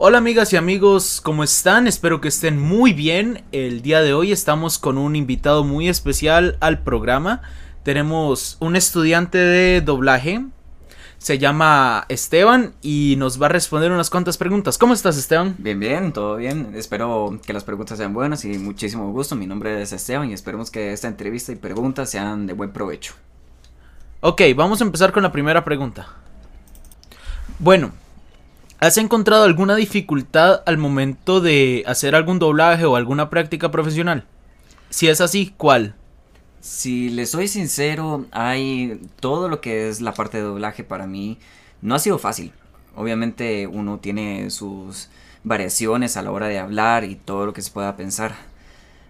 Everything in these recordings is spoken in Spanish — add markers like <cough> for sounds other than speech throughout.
Hola amigas y amigos, ¿cómo están? Espero que estén muy bien. El día de hoy estamos con un invitado muy especial al programa. Tenemos un estudiante de doblaje. Se llama Esteban y nos va a responder unas cuantas preguntas. ¿Cómo estás, Esteban? Bien, bien, todo bien. Espero que las preguntas sean buenas y muchísimo gusto. Mi nombre es Esteban y esperemos que esta entrevista y preguntas sean de buen provecho. Ok, vamos a empezar con la primera pregunta. Bueno, ¿has encontrado alguna dificultad al momento de hacer algún doblaje o alguna práctica profesional? Si es así, ¿cuál? Si le soy sincero, hay todo lo que es la parte de doblaje para mí no ha sido fácil. Obviamente uno tiene sus variaciones a la hora de hablar y todo lo que se pueda pensar.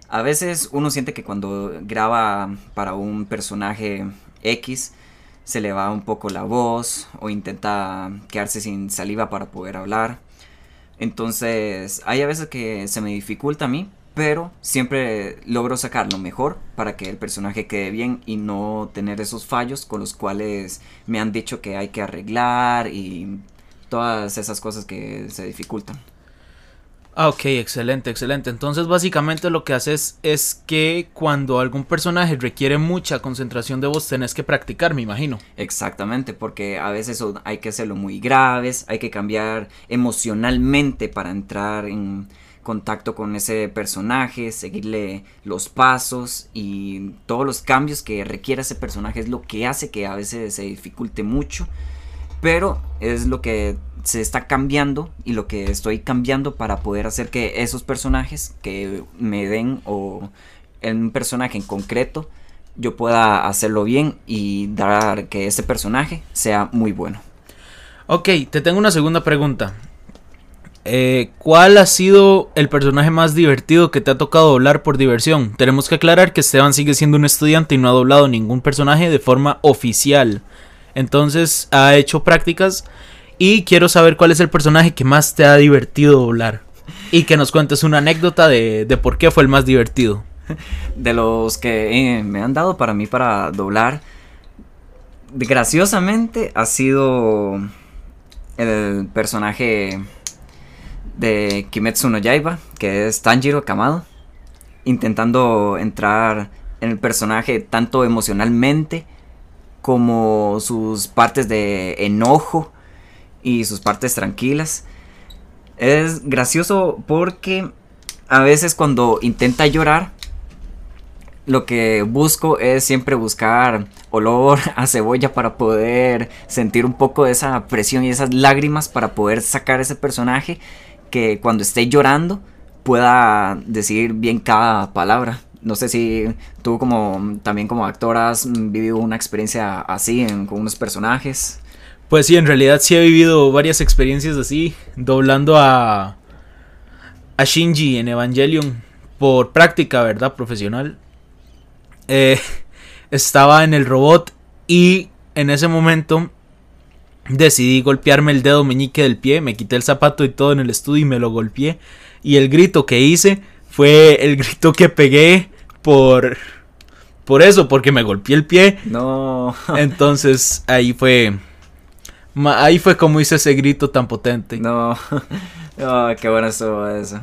A veces uno siente que cuando graba para un personaje X se le va un poco la voz o intenta quedarse sin saliva para poder hablar. Entonces hay a veces que se me dificulta a mí, pero siempre logro sacar lo mejor para que el personaje quede bien y no tener esos fallos con los cuales me han dicho que hay que arreglar y todas esas cosas que se dificultan. Ah, ok, excelente, excelente. Entonces básicamente lo que haces es que cuando algún personaje requiere mucha concentración de voz tenés que practicar, me imagino. Exactamente, porque a veces hay que hacerlo muy graves, hay que cambiar emocionalmente para entrar en contacto con ese personaje, seguirle los pasos y todos los cambios que requiere ese personaje es lo que hace que a veces se dificulte mucho, pero es lo que se está cambiando y lo que estoy cambiando para poder hacer que esos personajes que me den o en un personaje en concreto yo pueda hacerlo bien y dar que ese personaje sea muy bueno. Ok, te tengo una segunda pregunta. Eh, ¿Cuál ha sido el personaje más divertido que te ha tocado doblar por diversión? Tenemos que aclarar que Esteban sigue siendo un estudiante y no ha doblado ningún personaje de forma oficial. Entonces ha hecho prácticas y quiero saber cuál es el personaje que más te ha divertido doblar. Y que nos cuentes una anécdota de, por qué fue el más divertido. <laughs> De los que eh, me han dado para mí para doblar, graciosamente ha sido el personaje de Kimetsu no Yaiba, que es Tanjiro Kamado, intentando entrar en el personaje tanto emocionalmente como sus partes de enojo y sus partes tranquilas. Es gracioso porque a veces cuando intenta llorar, lo que busco es siempre buscar olor a cebolla para poder sentir un poco de esa presión y esas lágrimas para poder sacar ese personaje que cuando esté llorando pueda decir bien cada palabra. No sé si tú como también como actor has vivido una experiencia así con unos personajes. Pues sí, en realidad sí he vivido varias experiencias así, doblando a, a Shinji en Evangelion por práctica, ¿verdad? Profesional. Eh, <laughs> estaba en el robot y en ese momento decidí golpearme el dedo meñique del pie, me quité el zapato y todo en el estudio y me lo golpeé. Y el grito que hice fue el grito que pegué por... Por eso, porque me golpeé el pie. No. <laughs> Entonces ahí fue ahí fue como hice ese grito tan potente. No, oh, <laughs> qué bueno estuvo eso.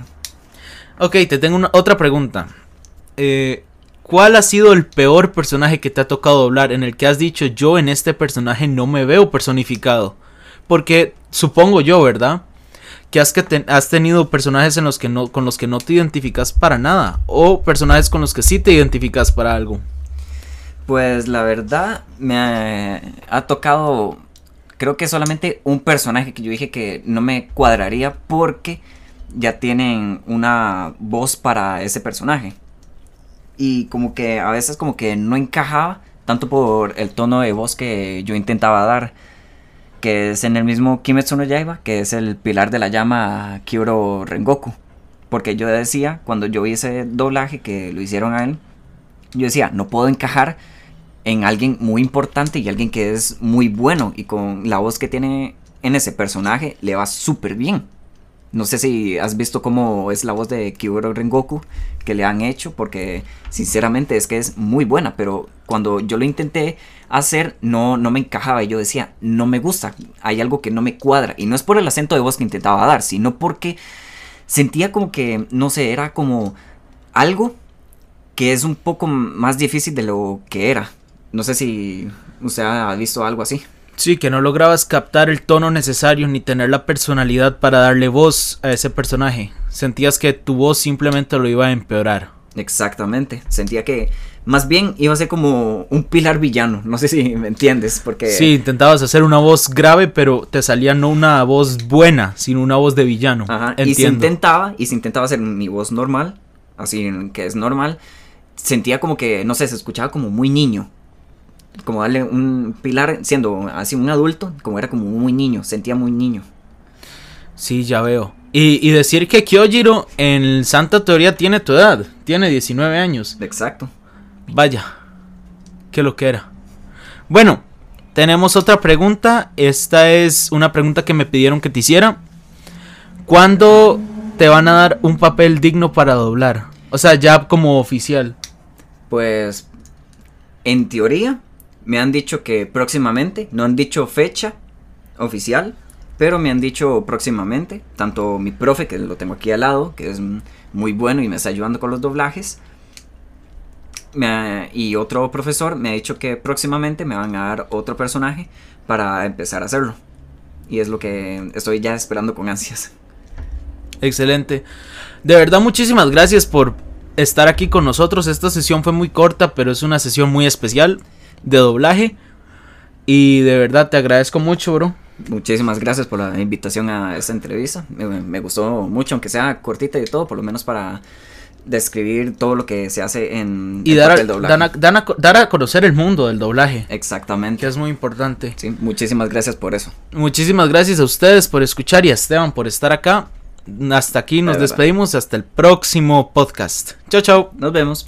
Ok, te tengo una, otra pregunta. Eh, ¿Cuál ha sido el peor personaje que te ha tocado doblar en el que has dicho yo en este personaje no me veo personificado? Porque supongo yo, ¿verdad? Has, que has tenido personajes en los que no, con los que no te identificas para nada. O personajes con los que sí te identificas para algo. Pues la verdad me ha tocado creo que solamente un personaje que yo dije que no me cuadraría porque ya tienen una voz para ese personaje. Y como que a veces como que no encajaba tanto por el tono de voz que yo intentaba dar. Que es en el mismo Kimetsu no Yaiba, que es el pilar de la llama Kyoro Rengoku. Porque yo decía, cuando yo vi ese doblaje que lo hicieron a él, yo decía, no puedo encajar en alguien muy importante y alguien que es muy bueno y con la voz que tiene en ese personaje le va súper bien. No sé si has visto cómo es la voz de Kyuro Rengoku que le han hecho, porque sinceramente es que es muy buena, pero cuando yo lo intenté hacer no, no me encajaba y yo decía, no me gusta, hay algo que no me cuadra. Y no es por el acento de voz que intentaba dar, sino porque sentía como que, no sé, era como algo que es un poco más difícil de lo que era. No sé si usted ha visto algo así. Sí, que no lograbas captar el tono necesario ni tener la personalidad para darle voz a ese personaje. Sentías que tu voz simplemente lo iba a empeorar. Exactamente. Sentía que más bien iba a ser como un pilar villano. No sé si <laughs> me entiendes, porque... Sí, intentabas hacer una voz grave, pero te salía no una voz buena, sino una voz de villano. Ajá. Y se intentaba, y se intentaba hacer mi voz normal, así que es normal, sentía como que, no sé, se escuchaba como muy niño. Como darle un pilar, siendo así un adulto, como era como muy niño, sentía muy niño. Sí, ya veo. Y, decir que Kyojiro en Santa Teoría tiene tu edad, tiene 19 años. Exacto. Vaya, qué lo que era. Bueno, tenemos otra pregunta. Esta es una pregunta que me pidieron que te hiciera. ¿Cuándo te van a dar un papel digno para doblar? O sea, ya como oficial. Pues, en teoría, me han dicho que próximamente, no han dicho fecha oficial, pero me han dicho próximamente, tanto mi profe, que lo tengo aquí al lado, que es muy bueno y me está ayudando con los doblajes, y otro profesor me ha dicho que próximamente me van a dar otro personaje para empezar a hacerlo. Y es lo que estoy ya esperando con ansias. Excelente. De verdad, muchísimas gracias por estar aquí con nosotros. Esta sesión fue muy corta, pero es una sesión muy especial de doblaje. Y de verdad te agradezco mucho, bro. Muchísimas gracias por la invitación a esta entrevista. Me, gustó mucho, aunque sea cortita y todo, por lo menos para describir todo lo que se hace en y dar, a, dar, a, conocer el mundo del doblaje. Exactamente. Que es muy importante. Sí, muchísimas gracias por eso. Muchísimas gracias a ustedes por escuchar y a Esteban por estar acá. Hasta aquí nos despedimos. Hasta el próximo podcast. Chao, chao. Nos vemos.